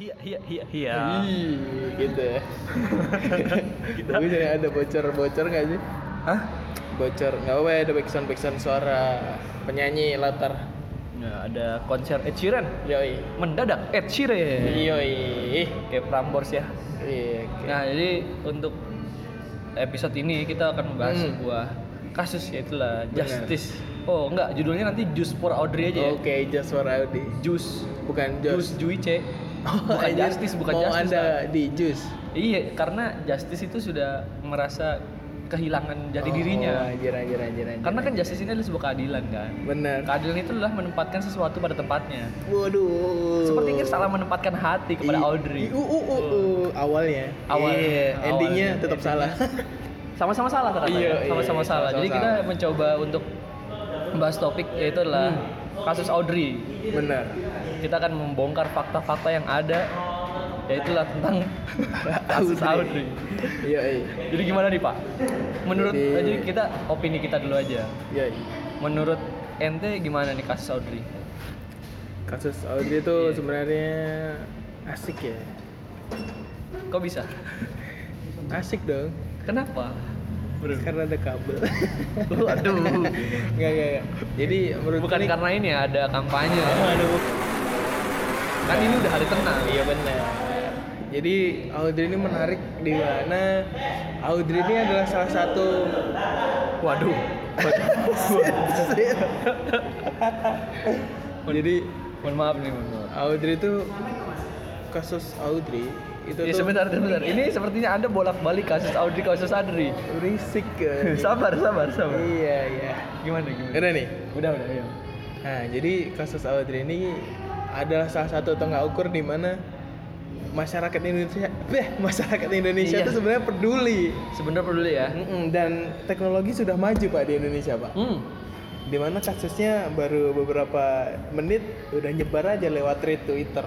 Iya, iya, iya, iya. Ih, gitu ya. Tapi jadi ada bocor-bocor nggak sih? Hah? Bocor, nggak apa-apa ya ada backsound backsound suara penyanyi latar. Nah, ada konser Ed Sheeran. Yoi. Mendadak Ed Sheeran. Yoi. Kayak Prambors ya. Iya. oke. Nah, jadi untuk episode ini kita akan membahas Hmm. sebuah kasus yaitulah Benar. Justice. Oh, enggak, judulnya nanti Juice for Audrey aja ya. Oke, just for Audi. Juice. Bukan Juice just. Juice. Bukan Anjir, Justice, bukan mau Justice. Anda Pak. di jus. Iya, karena Justice itu sudah merasa kehilangan jati dirinya. Oh, anjir, anjir, anjir, anjir. Karena kan justice ini adalah sebuah keadilan kan. benar. Keadilan itu adalah menempatkan sesuatu pada tempatnya. Waduh. Sepertinya salah menempatkan hati kepada I- Audrey. i- Uh, uh, uh, uh. Awalnya. Awal- Iya, endingnya awalnya. tetap salah. Sama-sama salah ternyata. Iya, ya? iya, Sama-sama salah. Jadi sama-sama kita salah. mencoba untuk membahas topik yaitu adalah Hmm. kasus Audrey. benar. Kita akan membongkar fakta-fakta yang ada yaitulah tentang kasus Audrey. Iya, iya. Jadi gimana nih Pak? Menurut Jadi- jadi kita opini kita dulu aja. Iya. Menurut ente gimana nih kasus Audrey? Kasus Audrey itu Iya. sebenarnya asik ya. Kok bisa? Asik dong. Kenapa? Bro. Karena ada kabel. Waduh. Enggak, enggak, enggak. Jadi menurut Bukan ini- karena ini ya, ada kampanye. Aduh. Kan ini udah hari tenang. Iya benar. Jadi Audrey ini menarik di mana Audrey ini adalah salah satu Waduh. Jadi Mohon maaf nih, mohon maaf. Audrey itu kasus Audrey itu Ya tuh sebentar, sebentar. Ini sepertinya Anda bolak-balik kasus Audrey, kasus Adri. berisik ya. sabar, sabar, sabar. iya iya. Gimana, gimana? Udah nih. Udah, udah, ya. Nah, jadi kasus Audrey ini adalah salah satu tengah ukur di mana masyarakat Indonesia, beh, masyarakat Indonesia Iya. itu sebenarnya peduli. Sebentar peduli ya. Mm-mm, dan teknologi sudah maju Pak di Indonesia, Pak. Hmm. Di mana kasusnya baru beberapa menit udah nyebar aja lewat Twitter.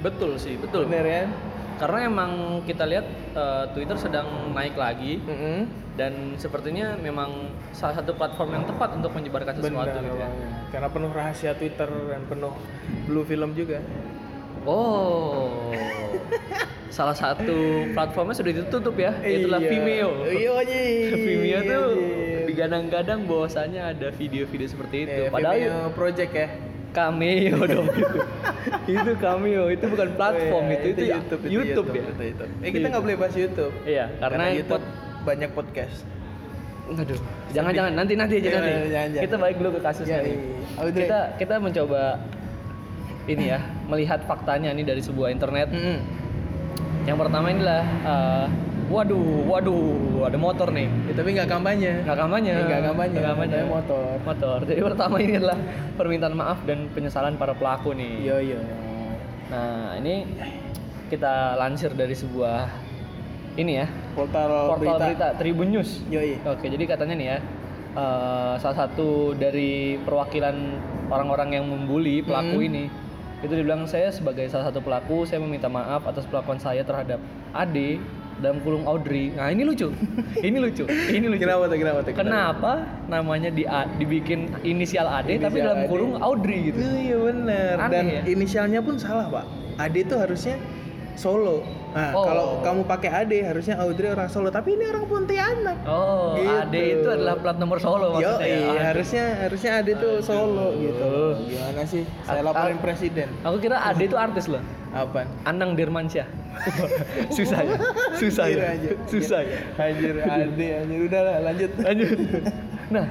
Betul sih, betul. Bener ya? Karena emang kita lihat eh, Twitter sedang naik lagi Mm-mm. dan sepertinya memang salah satu platform yang tepat untuk menyebarkan sesuatu Benar, gitu ya. Karena penuh rahasia Twitter dan penuh blue film juga. Oh. salah satu platformnya sudah ditutup ya, itulah Iya. Vimeo. Iya. Vimeo tuh Anjing. digadang-gadang bahwasannya ada video-video seperti itu. Eh, Padahal Vimeo project ya. Cameo dong itu. itu cameo, itu bukan platform Oh, iya, itu, itu, YouTube, itu YouTube, ya. itu YouTube. Eh kita nggak boleh bahas YouTube. Iya, karena, YouTube pod- banyak podcast. Aduh, jangan-jangan nanti nanti aja nanti. jangan, jangan. Kita balik dulu ke kasusnya Ya, nih. iya. Audrey. Kita kita mencoba ini ya, melihat faktanya ini dari sebuah internet. Yang pertama inilah eh, waduh, waduh, ada motor nih. Ya, tapi nggak kampanye. Nggak kampanye. Nggak kampanye. Nggak kampanye. Tapi motor. Motor. Jadi pertama ini adalah permintaan maaf dan penyesalan para pelaku nih. Iya iya. Nah, ini kita lansir dari sebuah ini ya, Portal, portal berita, Tribun News. Yoi. Oke, jadi katanya nih ya, eh, salah satu dari perwakilan orang-orang yang membuli pelaku Hmm. ini, itu dibilang saya sebagai salah satu pelaku, saya meminta maaf atas pelakuan saya terhadap Ade dalam kurung Audrey. Nah ini lucu, ini lucu, ini lucu. Kenapa tuh? Kenapa tuh? Kenapa namanya di dibikin inisial Ade tapi Inisial dalam Ade. kurung Audrey gitu? Iya benar. Aneh Dan ya? inisialnya pun salah pak. Ade itu harusnya Solo. Nah Oh. kalau kamu pakai Ade harusnya Audrey orang Solo. Tapi ini orang Pontianak. Oh, Gitu. Ade itu adalah plat nomor Solo Yo, maksudnya. ya? iya, harusnya harusnya Ade tuh Aduh. Solo gitu. Gimana sih? Saya laporin a- presiden. Aku kira Ade itu artis loh. Apaan? Anang Dirmansyah. susah ya, susah Anjir, ya, anjir. susah ya. Anjir, Ade, anjir. Udah lah, lanjut. Lanjut. Nah,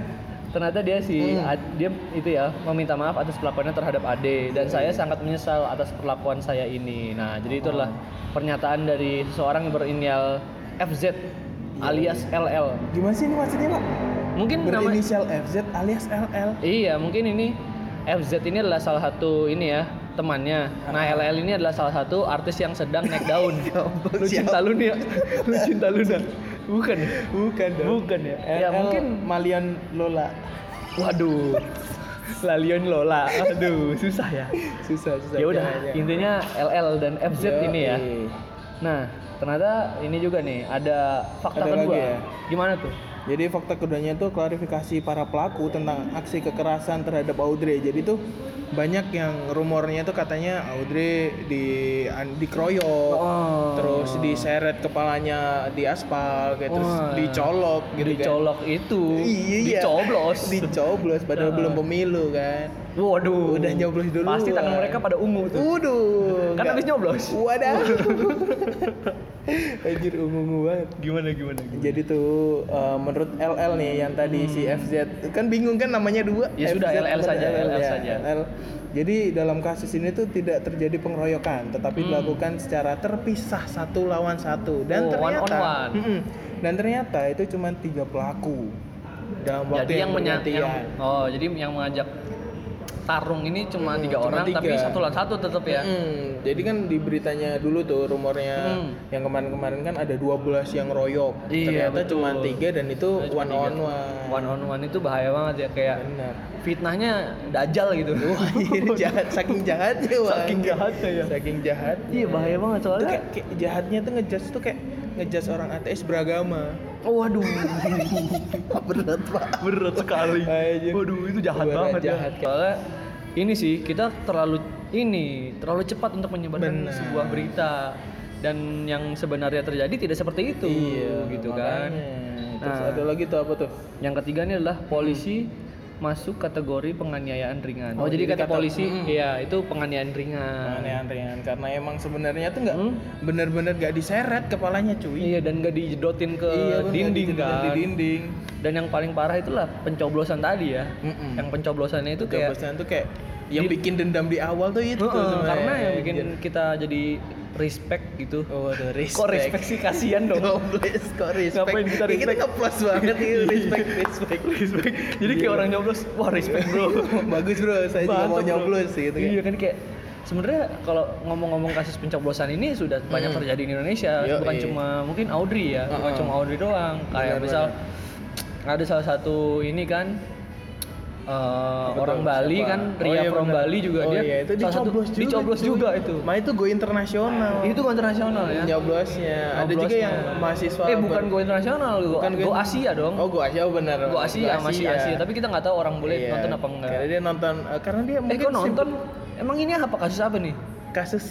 ternyata dia si Hmm. Ad- dia itu ya meminta maaf atas perlakuannya terhadap Ade dan saya sangat menyesal atas perlakuan saya ini. Nah, jadi itu adalah pernyataan dari seseorang yang berinisial FZ alias LL. Gimana sih ini maksudnya pak? Mungkin nama Berinisial FZ alias LL. Iya, mungkin ini FZ ini adalah salah satu ini ya temannya. Nah, LL ini adalah salah satu artis yang sedang naik daun. Goblok, lu cinta siapa? Luna, lu cinta Luna. Bukan ya? Bukan dong. Bukan ya? Ya LL mungkin Malian Lola. waduh. Lalion Lola. Aduh, susah ya. Susah, susah. Ya udah, intinya LL dan FZ Yo, ini ya. Nah, ternyata ini juga nih ada fakta Ada kedua. lagi ya? Gimana tuh? Jadi fakta keduanya itu klarifikasi para pelaku tentang aksi kekerasan terhadap Audrey. Jadi tuh banyak yang rumornya tuh katanya Audrey di dikeroyok, Oh. terus diseret kepalanya di aspal, kayak terus Wah. dicolok gitu kan. Dicolok itu. Iya, iya. Dicoblos. Dicoblos padahal Ah. belum pemilu kan. Waduh. Udah nyoblos dulu. Pasti tangan mereka pada ungu tuh. Waduh. Kan habis nyoblos. Wadah. Anjir ungu-ungu banget. Gimana gimana? Jadi tuh eh, menurut LL nih yang tadi si FZ kan bingung kan namanya dua. Hmm. Ya sudah, FZ LL sama saja, LL ya, saja. LL. Jadi dalam kasus ini tuh tidak terjadi pengeroyokan, tetapi Hmm. dilakukan secara terpisah satu lawan satu dan Oh, one on ternyata one. Mm-mm. dan ternyata itu cuma tiga pelaku dalam waktu Jadi yang, yang, yang oh jadi yang mengajak tarung ini cuma Hmm, tiga cuma orang tapi tiga. satu lawan satu tetap ya. Mm-mm. Jadi kan di beritanya dulu tuh rumornya Hmm. yang kemarin-kemarin kan ada 12 yang royok. Iya, Ternyata betul. cuma tiga dan itu Nah, one on one. One on one itu bahaya banget ya kayak Benar. fitnahnya dajal gitu. Wah, ini jahat saking jahatnya, Wah. Saking jahatnya ya. Saking jahat. Iya bahaya banget Itu soalnya. kayak, kayak jahatnya tuh ngejudge tuh kayak ngejudge orang ateis beragama. Oh, waduh. Berat, Pak. Berat sekali. Waduh, itu jahat Berat, banget jahat. ya. Soalnya ini sih kita terlalu ini terlalu cepat untuk menyebarkan Benar. sebuah berita dan yang sebenarnya terjadi tidak seperti itu gitu kan. makanya. Terus Nah. ada lagi tuh apa tuh? Yang ketiga ini adalah polisi masuk kategori penganiayaan ringan. Oh, Oh, jadi, jadi kata polisi, Mm. iya itu penganiayaan ringan. Aneh-aneh karena emang sebenarnya tuh nggak Hmm. bener-bener gak diseret kepalanya cuy. Iya dan gak dijedotin ke Iya, dinding kan. di dinding. Dan yang paling parah itulah pencoblosan tadi ya. Mm-mm. Yang pencoblosannya itu kayak Coblosan tuh kayak yang Di- bikin dendam di awal tuh itu sebenarnya. karena yang bikin Anjir. kita jadi respect gitu. Oh, aduh, respect. Kok respect sih kasihan dong. Gobles, kok respect. Ngapain kita Kita respect? nge-plus banget nih, respect, respect. respect. Jadi kayak orang nyoblos, wah respect bro. Bagus bro, saya juga mau nyoblos gitu kan. Iya kan kayak sebenarnya kalau ngomong-ngomong kasus pencoblosan ini sudah banyak Hmm. terjadi di Indonesia, Yo, bukan iya. cuma mungkin Audrey ya, bukan Uh-uh. cuma Audrey doang. Kayak Benar, misal ada salah satu ini kan eh, Betul, orang Bali siapa? kan Oh, Ria iya, from. Bali juga oh, dia iya, itu salah satu- dicoblos juga. dicoblos juga itu. Mah itu go internasional. Itu go internasional ya. nyoblosnya. Ada juga yang mahasiswa Eh bukan go internasional, go, Bukan go Asia dong. Oh, go Asia oh, benar. Go Asia masih Asia, tapi kita nggak tahu orang boleh Iya. nonton apa enggak. Karena dia nonton eh, karena dia Eh mungkin kok nonton? Emang ini apa kasus apa nih? kasus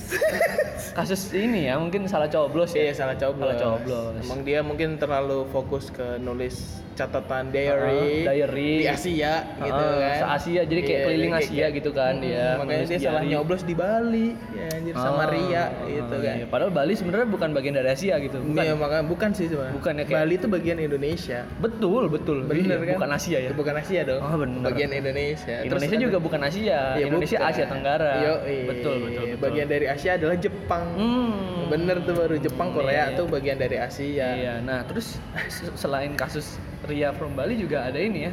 Kasus ini ya mungkin salah coblos ya. Iya salah coblos. Salah coblos. Emang dia mungkin terlalu fokus ke nulis catatan diary, Ah, diary. di Asia gitu Ah, kan. se-Asia, jadi kayak Iya, keliling kayak- Asia gitu kan Mm, dia, Makanya nulis dia salah nyoblos di Bali, ya anjir sama Ah, Ria ah, gitu kan. iya. Padahal Bali sebenarnya bukan bagian dari Asia gitu. Bukan. Iya, makanya bukan sih sebenarnya. Bukan ya, kayak- Bali itu bagian Indonesia. Betul, betul. Bener Iya, kan? Bukan Asia ya. Bukan Asia dong. Oh, bener. Bagian Indonesia. Terus Indonesia ada- juga bukan Asia. Ya, Indonesia bukan. Asia Tenggara. Yoi. Betul, betul, betul. Bagian dari Asia adalah Jepang. Hmm. Bener tuh baru Jepang, Korea Iya. tuh bagian dari Asia. Iya. Nah, terus se- selain kasus Ria from Bali juga ada ini ya.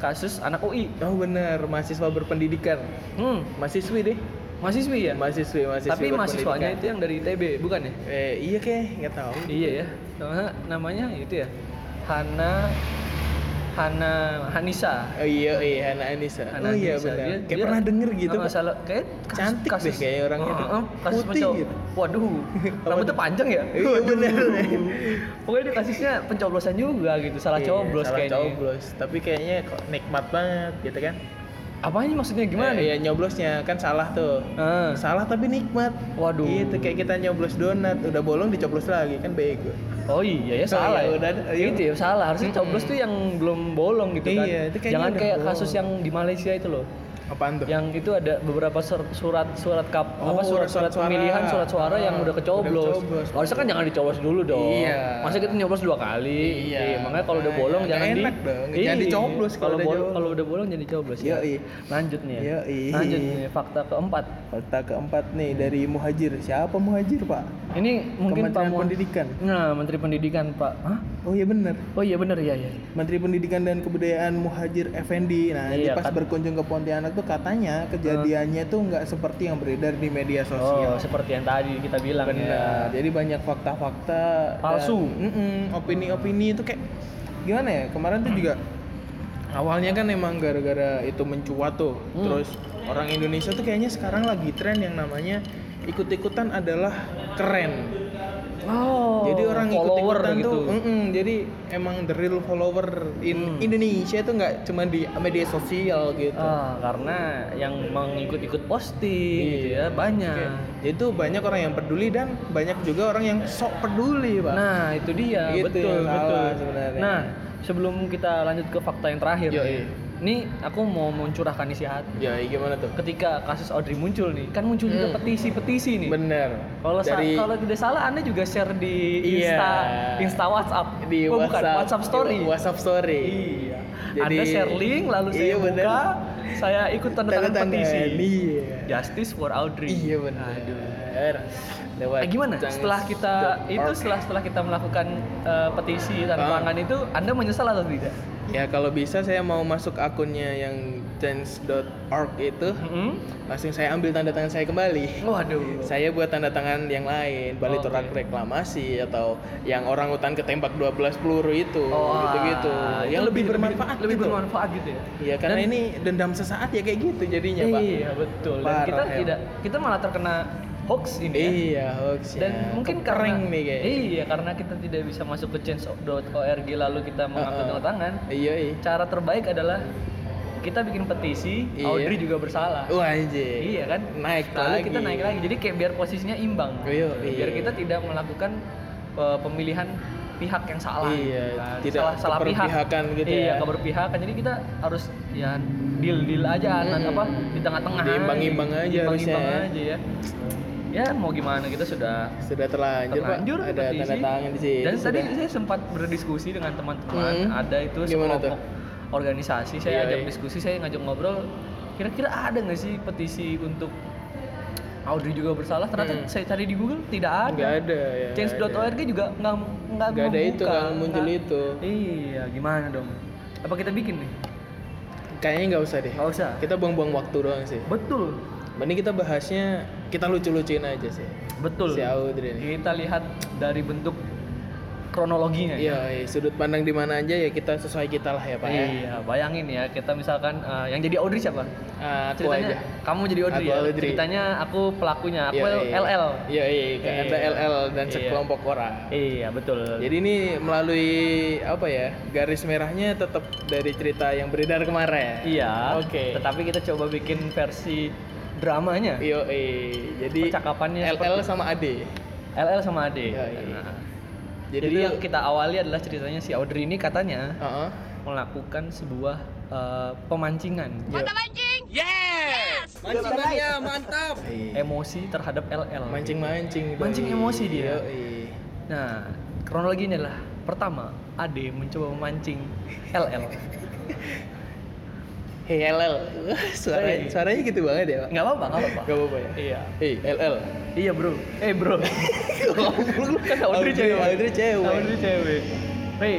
Kasus anak UI. Oh bener, mahasiswa berpendidikan. Hmm, Mahasiswi deh. mahasiswi ya? Mahasiswi, mahasiswi Tapi mahasiswanya itu yang dari ITB, bukan ya? Eh, iya keh, nggak tahu. Iya ya. Nama, namanya itu ya. Hana Hana Hanisa. Oh iya, iya, Hana Anissa. Hana oh iya Hanisa. benar. Dia- Kayak dia- pernah denger gitu. Nggak Pak. salah kayak kasus- Cantik deh kayak orangnya tuh. Heeh, kasus Putih gitu. Waduh, rambutnya panjang ya? Iya bener. Pokoknya dia kasusnya pencoblosan juga gitu, salah Iya, coblos salah kayaknya. coblos. Tapi kayaknya kok nikmat banget gitu kan. Apanya maksudnya gimana Eh, nih? Iya nyoblosnya kan salah tuh. Ah. Salah tapi nikmat. Waduh. Gitu kayak kita nyoblos donat, udah bolong dicoblos lagi kan bego. Oh iya ya salah. iya, ya. udah, iya. Itu ya salah. Harusnya coblos tuh yang belum bolong gitu kan. Iya, itu Jangan kayak bolong. kasus yang di Malaysia itu loh. Apaan tuh? Yang itu ada beberapa sur- surat surat kap Oh, apa surat surat surat suara. pemilihan surat suara yang Ah, udah kecoblos. udah kecoblos. Harusnya kan jangan dicoblos dulu dong. Iya. Masa kita nyoblos dua kali? Iya, makanya kalau udah makanya. bolong jangan di enak dong, jangan Iya. dicoblos kalau Kalau udah bolong kalau udah bolong jangan dicoblos. ya. Yoi. Lanjut nih. ya. Yoi. Lanjut nih fakta keempat. Fakta keempat nih dari Muhajir. Siapa Muhajir, Pak? Ini mungkin Pak Kementerian Mu- Pendidikan. Nah, Menteri Pendidikan, Pak. Hah? Oh iya bener. Oh iya benar ya ya. Menteri Pendidikan dan Kebudayaan Muhajir Effendi. Nah, Iya, ini pas kat- berkunjung ke Pontianak tuh katanya kejadiannya tuh nggak seperti yang beredar di media sosial. Oh, seperti yang tadi kita bilang Benar. ya. Jadi banyak fakta-fakta dan- Palsu. Opini-opini itu kayak gimana ya? Kemarin tuh juga awalnya kan emang gara-gara itu mencuat tuh. Hmm. Terus orang Indonesia tuh kayaknya sekarang lagi tren yang namanya ikut-ikutan adalah keren. Oh, jadi orang ikut-ikutan gitu. tuh, mm-mm, jadi emang the real follower in Hmm. Indonesia tuh nggak cuma di media sosial gitu. Ah, karena yang mengikut-ikut posting gitu ya banyak. Oke. Jadi tuh banyak orang yang peduli dan banyak juga orang yang sok peduli, Pak. Nah, itu dia, Itu betul, betul. sebenarnya. Nah, sebelum kita lanjut ke fakta yang terakhir Yoi. nih. Nih, aku mau mencurahkan isi hati. ya, gimana tuh? Ketika kasus Audrey muncul nih, kan muncul juga Hmm. petisi-petisi nih. Bener. Kalau sa- Dari kalau tidak salah Anda juga share di Iya. Insta Insta WhatsApp. di Oh, bukan, WhatsApp, WhatsApp story. WhatsApp story. Iya. Jadi- Anda share link lalu saya Iya, buka, bener. saya ikut tanda tangan petisi. Iya. Justice for Audrey. Iya benar. Lewat Eh, gimana? Setelah kita itu setelah setelah kita melakukan eh, petisi tanda Ah. tangan itu, Anda menyesal atau tidak? Ya kalau bisa saya mau masuk akunnya yang change.org itu Mm-mm. langsung saya ambil tanda tangan saya kembali. Waduh. Saya buat tanda tangan yang lain, balik turak reklamasi atau yang orang hutan ketembak 12 peluru itu, Oh, gitu-gitu. ah, itu yang lebih, bermanfaat lebih, gitu. bermanfaat gitu ya. Iya, karena Dan- ini dendam sesaat ya kayak gitu jadinya, Pak. Iya, betul. Dan Parah, kita ya. tidak kita malah terkena hoax ini ya. Iya, hoax dan mungkin karena nih kayak. iya karena kita tidak bisa masuk ke change.org lalu kita mengambil Heeh. tanda tangan Iya, iya. cara terbaik adalah kita bikin petisi Iya. Audrey juga bersalah Wah, anjir. iya kan Naik lalu lagi. kita naik lagi jadi kayak biar posisinya imbang Iya, biar iya. kita tidak melakukan uh, pemilihan pihak yang salah Iya, gitu kan. tidak salah salah pihak gitu iya ya. keberpihakan jadi kita harus ya deal deal aja Mm-mm. apa di tengah-tengah Diimbang-imbang aja imbang-imbang harusnya. aja ya ya mau gimana kita sudah Sudah terlanjur, terlanjur Pak. Ada petisi. tanda tangan di sini. Dan tadi saya sempat berdiskusi dengan teman-teman, Hmm. ada itu Gimana sekelompok organisasi, saya Iya, ajak iya. diskusi, saya ngajak ngobrol, kira-kira ada nggak sih petisi untuk Audrey juga bersalah? Ternyata Hmm. saya cari di Google tidak ada. Nggak ada ya. Change.org juga nggak nggak Nggak ada itu, membuka, nggak muncul nggak- itu. Iya, gimana dong? Apa kita bikin nih? Kayaknya nggak usah deh. Nggak usah. Kita buang-buang waktu doang sih. Betul, Mending kita bahasnya kita lucu-lucuin aja sih. betul. Si Audrey nih. Kita lihat dari bentuk kronologinya. ya. Iya, iya, sudut pandang di mana aja ya kita sesuai kita lah ya Pak ya. Iya, bayangin ya kita misalkan eh, yang jadi Audrey siapa? Ah, aku Ceritanya aja. kamu jadi Audrey Aku ya. Audrey. Ceritanya aku pelakunya, aku Iya, iya. LL. Iya, iya, kan Iya. ada LL dan Iya. sekelompok orang. Iya, betul. Jadi ini melalui apa ya? Garis merahnya tetap dari cerita yang beredar kemarin. iya. Oke. Tetapi kita coba bikin versi dramanya. Iya, iya. Jadi Percakapannya LL seperti- sama Ade. LL sama Ade. Iya, iya. Nah, Jadi, Jadi, yang kita awali adalah ceritanya si Audrey ini katanya Heeh. melakukan sebuah eh, pemancingan Mantap mancing. Yes. Mancingannya mantap. emosi terhadap LL. Mancing-mancing. doi. Mancing emosi dia. Yoi. Nah, kronologinya adalah pertama, Ade mencoba memancing LL. Hey LL. Suaranya, Hey. suaranya gitu banget ya, Pak. Nggak apa-apa, nggak apa-apa. Gak apa-apa ya. Iya. Hey LL. Iya, Bro. Eh, Bro. kan Audrey Audrey- cewek. Audrey cewek. Audrey cewek. Hey.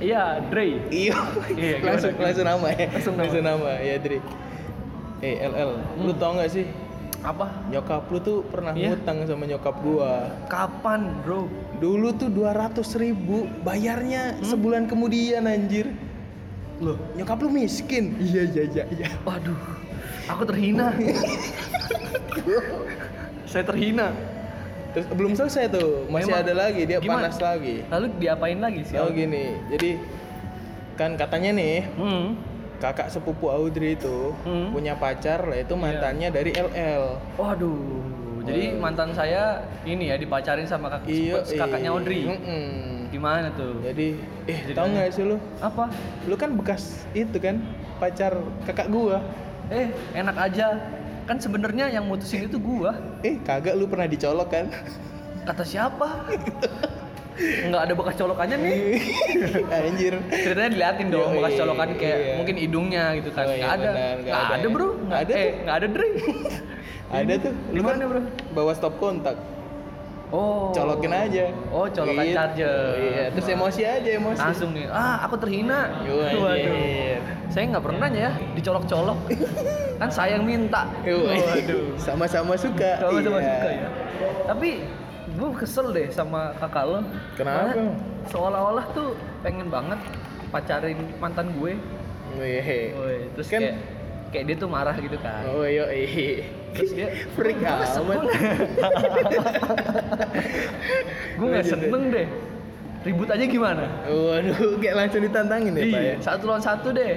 Iya, Dre. Iya. Iya, gimana? langsung langsung nama ya. Langsung nama. nama. Ya, Dri. Eh, LL, lu Hmm. tau gak sih? Apa? Nyokap lu tuh pernah Iya. ngutang sama nyokap gua. Kapan, Bro? Dulu tuh 200 ribu, bayarnya Hmm? sebulan kemudian anjir. Loh, Nyokap lu miskin. Iya, iya, iya, iya. waduh. Aku terhina. Saya terhina. Terus belum selesai tuh, masih Memang. ada lagi, dia Gimana? panas lagi. Lalu diapain lagi sih? Oh gini, jadi kan katanya nih Hmm. kakak sepupu Audrey itu Hmm. punya pacar lah itu Iya. mantannya dari LL. Waduh. Jadi Waduh. mantan saya ini ya dipacarin sama kak, Iya, kakaknya iya. Audrey. Mm-mm. Gimana tuh? Jadi, eh Jadi tau nggak sih lu? Apa? Lu kan bekas itu kan pacar kakak gua. Eh, enak aja. Kan sebenarnya yang mutusin itu gua. Eh kagak lu pernah dicolok kan? Kata siapa? Nggak ada bekas colokannya nih. Anjir. Ceritanya diliatin dong bekas colokan kayak iya. mungkin hidungnya gitu kan. Oh, iya, ada. benar, nggak ada ada, ya. bro. Nggak ada eh, tuh. nggak ada, Dre. Ada tuh. Lu kan bro? bawa stop kontak. Oh. Colokin aja. Oh, colokan Gitu. charger. Iya, terus emosi aja emosi. Langsung nih. Ah, aku terhina. Yo, anjir. Saya nggak pernah ya dicolok-colok. kan saya yang minta. Yo, Waduh. Sama-sama suka. Sama-sama Iya. suka ya. Tapi gue kesel deh sama kakak lo. Kenapa? Karena Seolah-olah tuh pengen banget pacarin mantan gue. Wih. Terus Kan- kayak kayak dia tuh marah gitu kan. Oh iya, iya. Terus dia Freak amat. gue nggak seneng deh ribut aja gimana Waduh, kayak langsung ditantangin ya, Pak ya. Iya, satu lawan satu deh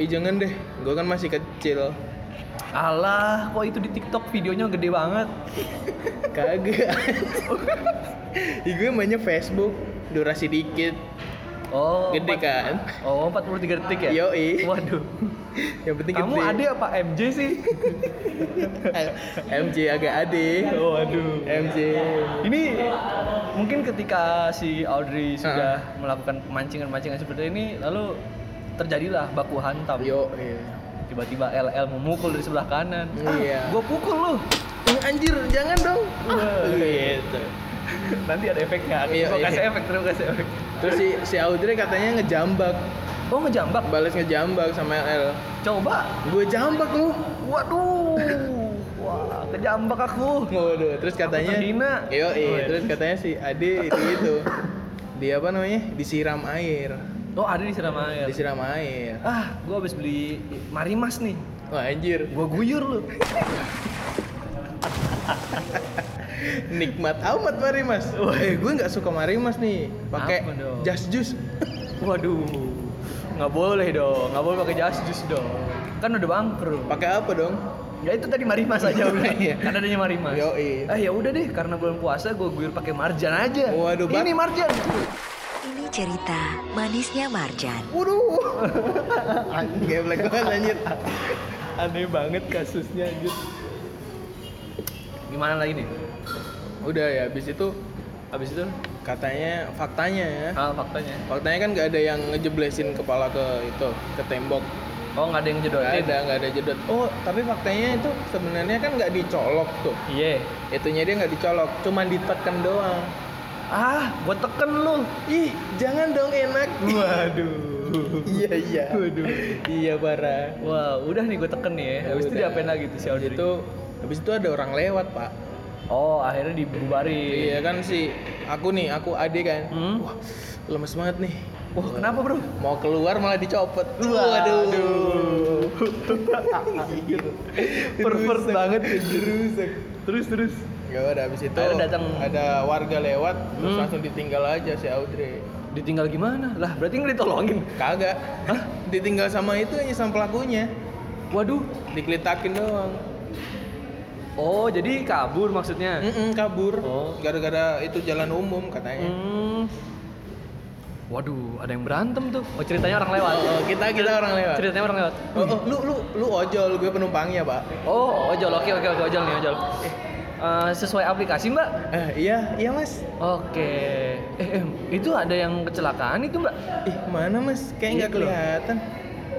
Ih, jangan deh. Gue kan masih kecil. Alah, kok itu di TikTok videonya gede banget Kagak. Ih, gue mainnya Facebook, durasi dikit. Oh, Gede kan? Oh, 43 detik ya? Yoi. Waduh. Yang penting Kamu gede. ade apa MJ sih? MJ agak ade. Oh, aduh. MJ. Ini mungkin ketika si Audrey sudah Ah. melakukan pemancingan-pemancingan seperti ini, lalu terjadilah baku hantam. Yo, iya. Tiba-tiba LL memukul dari sebelah kanan. Iya. Gua pukul lu. Anjir, jangan dong. Wah. Gitu. Nanti ada efeknya. Iya, Gua iya. kasih efek, terus kasih efek. Terus si si Audrey katanya ngejambak, Oh, ngejambak. balas ngejambak sama LL. Coba. Gue jambak lu. Waduh. Wah, kejambak aku. Waduh, terus katanya. Yo, iya. terus katanya si Ade itu itu. Dia apa namanya? Disiram air. Oh, ada di siram air. Disiram air. Ah, gua habis beli Marimas nih. Wah, anjir. Gua guyur lu. Nikmat amat Marimas. Eh, gue nggak suka Marimas nih. Pakai just juice. Waduh. Nggak boleh dong, nggak boleh pakai jas jus dong. Kan udah bangkrut. Pakai apa dong? Ya itu tadi Marimas aja udah. Iya. kan adanya Marimas. Yoi. Ah ya udah deh, karena bulan puasa gue guyur pakai marjan aja. Waduh, Bang. Ini marjan. Ini cerita manisnya Marjan. Waduh. Geblek banget anjir. Aneh banget kasusnya anjir. Gimana lagi nih? Udah ya, habis itu Habis itu katanya faktanya ya. ah, faktanya. Faktanya kan nggak ada yang ngejeblesin kepala ke itu ke tembok. Oh nggak ada yang Nggak jedotin? ada, nggak ada jedot. Oh, tapi faktanya itu sebenarnya kan nggak dicolok tuh. Iya. Itunya dia nggak dicolok, cuman ditekan doang. Ah, gua teken lu. Ih, jangan dong enak. Waduh. iya iya. Waduh. Iya parah. Wah, udah nih gue teken nih ya. Habis itu diapain lagi tuh si Audrey? itu habis itu ada orang lewat, Pak. Oh, akhirnya dibubarin. Iya kan si aku nih, aku ade kan. Hmm? Wah, lemes banget nih. Wah, kenapa, Bro? Mau keluar malah dicopot. Waduh. Pervert Rusak. banget Rusak. Terus terus. Ya udah habis itu Akhirnya datang- ada warga lewat terus Hmm. langsung ditinggal aja si Audrey. Ditinggal gimana? Lah, berarti nggak ditolongin. Kagak. Hah? Ditinggal sama itu aja sama pelakunya. Waduh. Dikelitakin doang. Oh, jadi kabur maksudnya. Mm-mm, kabur. Oh. Gara-gara itu jalan umum katanya. Hmm. Waduh, ada yang berantem tuh. Oh, ceritanya orang lewat. Oh, kita kita orang lewat. Ceritanya orang lewat. Oh, oh, lu lu lu ojol, gue penumpangnya, Pak. Oh, ojol. Oke, oke, oke, ojol nih, ojol. Eh, sesuai aplikasi, Mbak? Eh, iya, iya, Mas. Oke. Eh, eh, itu ada yang kecelakaan itu, Mbak? Ih, mana, Mas? Kayak nggak kelihatan.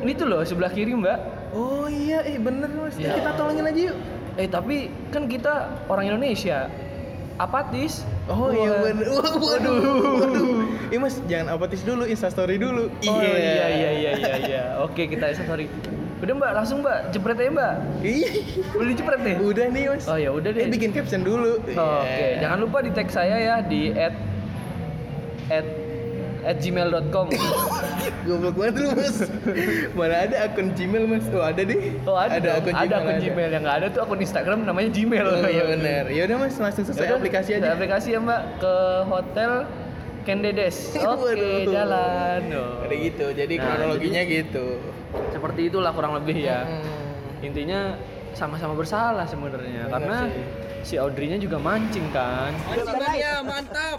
Ini tuh loh sebelah kiri, Mbak. Oh iya, eh bener, Mas. Eh, Ya. kita tolongin aja yuk. Eh, tapi kan kita orang Indonesia. Apatis. Oh iya Wah. bener. Wah, waduh. waduh. Ih, Mas, jangan apatis dulu, instastory dulu. Oh iya iya iya iya iya. Oke, kita sorry. Udah Mbak, langsung Mbak, jepret aja Mbak. Iya. Udah dijepret deh. Udah nih, Mas. Oh ya udah deh. Eh, bikin caption dulu. Oke, Iya. jangan lupa di tag saya ya di at at at gmail.com Goblok banget lu, Mas. Mana ada akun Gmail, Mas? Oh, ada deh. Oh ada, ada akun ada Gmail. akun Gmail yang nggak ada tuh akun Instagram namanya Gmail. Oh iya benar. Ya udah Mas, langsung selesai Yaudah, aplikasi aja. aplikasi ya Mbak ke hotel Kendedes. Oke, Waduh. jalan. Oh. Ada gitu. Jadi Nah, kronologinya gitu. Seperti itulah kurang lebih ya. Hmm. Intinya sama-sama bersalah sebenarnya Benar karena si Audrey-nya juga mancing kan.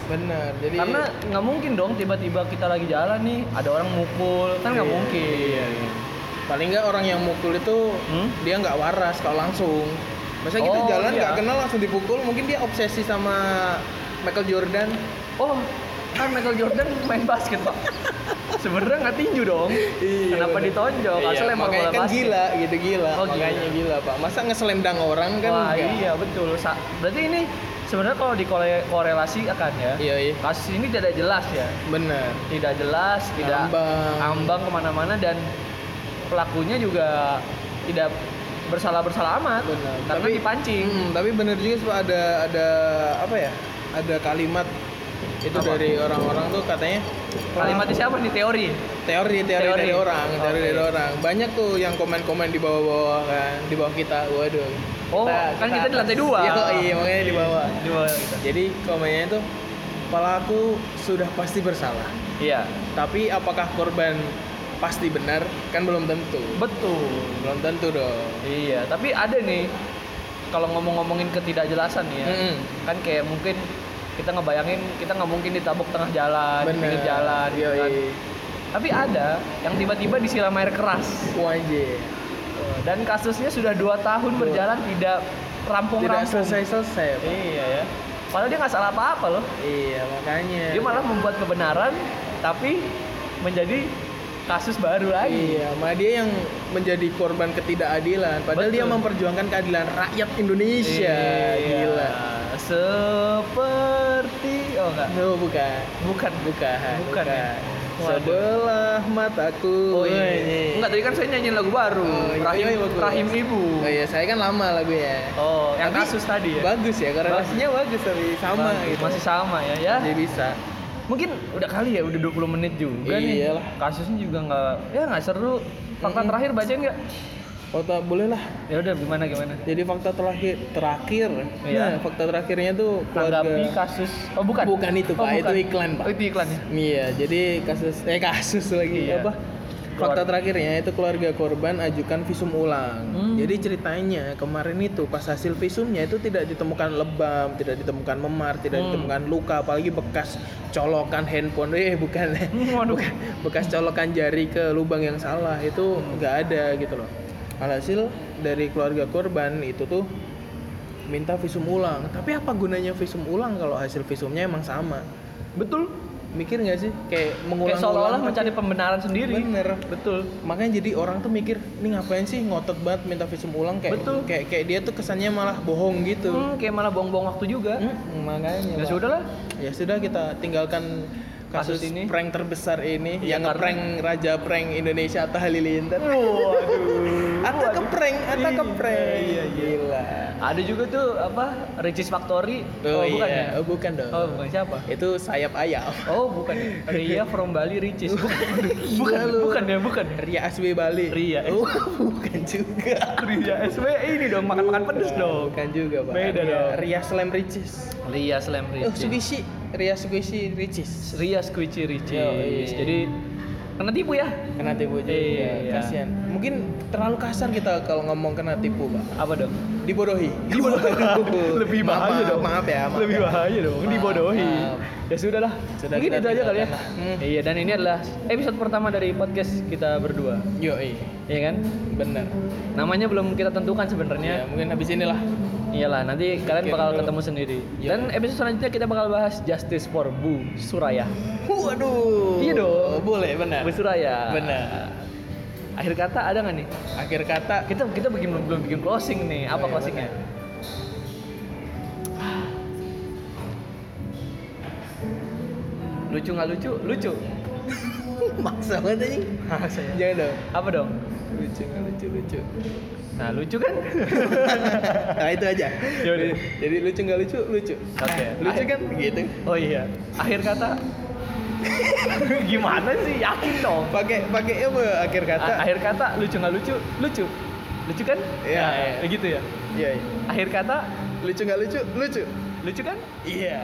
Benar. Jadi Karena nggak mungkin dong tiba-tiba kita lagi jalan nih ada orang mukul kan nggak Iya, mungkin. paling nggak orang yang mukul itu Hmm? dia nggak waras kalau langsung. Masa kita Oh, jalan iya. nggak kenal langsung dipukul, mungkin dia obsesi sama Michael Jordan. Oh kan Michael Jordan main basket pak. Sebenarnya nggak tinju dong. Kenapa bener. ditonjok? Iya, Asal bola kan basket. gila gitu gila. Oh, makanya gila, Pak. Masa ngeselendang orang kan Wah enggak? iya betul. Sa- Berarti ini sebenarnya kalau dikorelasikan ya, Iya, iya. kasus ini tidak jelas ya, Bener. tidak jelas, tidak Ambang. ambang ke mana-mana dan pelakunya juga tidak bersalah bersalah amat Benar. karena dipancing. Hmm, tapi bener juga ada ada apa ya? Ada kalimat itu Apa? dari orang-orang tuh katanya Kalimatnya siapa nih teori? teori teori, Teori. dari orang, teori dari orang. Banyak tuh yang komen-komen di bawah-bawah kan, di bawah kita. Waduh. Oh, kan kita di lantai dua. Iya, iya makanya di bawah. Di bawah kita. Jadi komennya itu pelaku sudah pasti bersalah. Iya. Tapi apakah korban pasti benar? Kan belum tentu. Betul. Belum tentu dong. Iya, tapi ada nih kalau ngomong-ngomongin ketidakjelasan nih ya. Mm-mm. Kan kayak mungkin kita ngebayangin kita nggak mungkin ditabuk tengah jalan, di pinggir jalan gitu kan. Tapi ada yang tiba-tiba disiram air keras. Wajib. Dan kasusnya sudah dua tahun berjalan tidak Tidak rampung-rampung. selesai-selesai. Pak. Iya ya. Padahal dia nggak salah apa-apa loh. Iya, makanya. Dia malah membuat kebenaran tapi menjadi kasus baru lagi. Iya, malah dia yang menjadi korban ketidakadilan. Padahal dia Betul. memperjuangkan keadilan rakyat Indonesia. Iya. Gila. Seperti oh enggak. No, bukan. Bukan. Bukan. Bukan ya? Waduh. Sebelah mataku. Oh iya. Ini. Enggak tadi kan saya nyanyiin lagu baru. Oh, iya, Rahim iya, bagus. Rahim Ibu. Oh iya, saya kan lama lagunya. Oh, yang Tapi kasus tadi ya. Bagus ya, korelasinya bagus tapi sama Bagus, gitu. Masih sama ya ya. Jadi bisa. Mungkin udah kali ya udah 20 menit juga nih. Iyalah. Kasusnya juga nggak ya nggak seru. Fakta Mm-mm. terakhir bacain nggak? Fakta boleh lah. Ya udah gimana gimana. Jadi fakta terakhir terakhir. Iya. Nah, fakta terakhirnya tuh Tanggapi kasus Oh bukan. Bukan itu, Oh, Pak. Itu bukan. iklan, Pak. Oh, itu iklan ya. Iya, jadi kasus eh kasus lagi Iya. apa? Fakta terakhirnya itu keluarga korban ajukan visum ulang. Hmm. Jadi ceritanya kemarin itu pas hasil visumnya itu tidak ditemukan lebam, tidak ditemukan memar, tidak Hmm. ditemukan luka, apalagi bekas colokan handphone. Eh bukan, Waduh. bukan bekas colokan jari ke lubang yang salah itu nggak ada gitu loh. Alhasil dari keluarga korban itu tuh minta visum ulang. Tapi apa gunanya visum ulang kalau hasil visumnya emang sama? Betul. Mikir nggak sih kayak mengulang Kayak seolah-olah mencari pembenaran sendiri. Bener. Betul. makanya jadi orang tuh mikir ini ngapain sih ngotot banget minta visum ulang kayak Betul. kayak kayak dia tuh kesannya malah bohong gitu Hmm, kayak malah buang-buang waktu juga. Hmm, makanya Ya sudah lah. ya sudah kita tinggalkan kasus, Kasus ini. prank terbesar ini Iya, yang karena- ngeprank raja prank Indonesia Atta Halilintar Waduh. Atta keprank Atta Iya, keprank iya, iya. gila Ada juga tuh apa? Ricis Factory. oh, bukan iya ya? oh bukan dong Oh, bukan siapa? itu sayap ayam Oh, bukan. Ria from Bali Ricis. Bukan. Bukan, lu. bukan ya, bukan. Ria SB Bali Ria. oh bukan juga Ria SW ini dong makan-makan pedes dong. bukan juga pak Beda Ria, dong. Ria Slam Ricis Ria Slam Oh, Ricis. Sugisi, Ria Sugisi Ricis. Ria Squishy Ricis. Yo, iya. Jadi kena tipu ya? Kena tipu juga, Iya. kasihan. Mungkin terlalu kasar kita kalau ngomong kena tipu, Pak. Apa dong? Dibodohi. Lebih Maaf, bahaya maaf, dong. Maaf ya, maaf. Lebih ya. bahaya dong, Maaf, dibodohi. maaf. Ya sudah lah. Sudah, Mungkin itu aja kali ya. Hmm. Iya, dan ini adalah episode pertama dari podcast kita berdua. Yo, iya. Iya kan? Bener. Namanya belum kita tentukan Ya, sebenarnya. mungkin habis inilah. Iyalah, nanti kalian bakal ketemu sendiri. Iya. Dan episode selanjutnya kita bakal bahas Justice for Bu Suraya. Waduh. Iya dong. Boleh, benar. Bu Suraya. Benar. Akhir kata ada nggak nih? Akhir kata Kita kita bikin belum belum bikin closing nih. Apa Oh, iya, closingnya? Lucu nggak lucu? Lucu. maksa banget aja. Jangan dong. Apa dong? Lucu nggak lucu lucu. Nah lucu kan? nah itu aja. Yaudah. Jadi lucu nggak lucu lucu. Oke. Lucu kan? Gitu. Oh iya. Akhir kata. Gimana sih? Yakin dong. Pakai pakai apa akhir kata? A- akhir kata lucu nggak lucu? Lucu. Lucu kan? Iya, Nah, iya. Begitu ya. Iya. iya. Akhir kata Lucu nggak lucu? Lucu. lucu kan? Iya.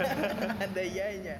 Ada iyanya.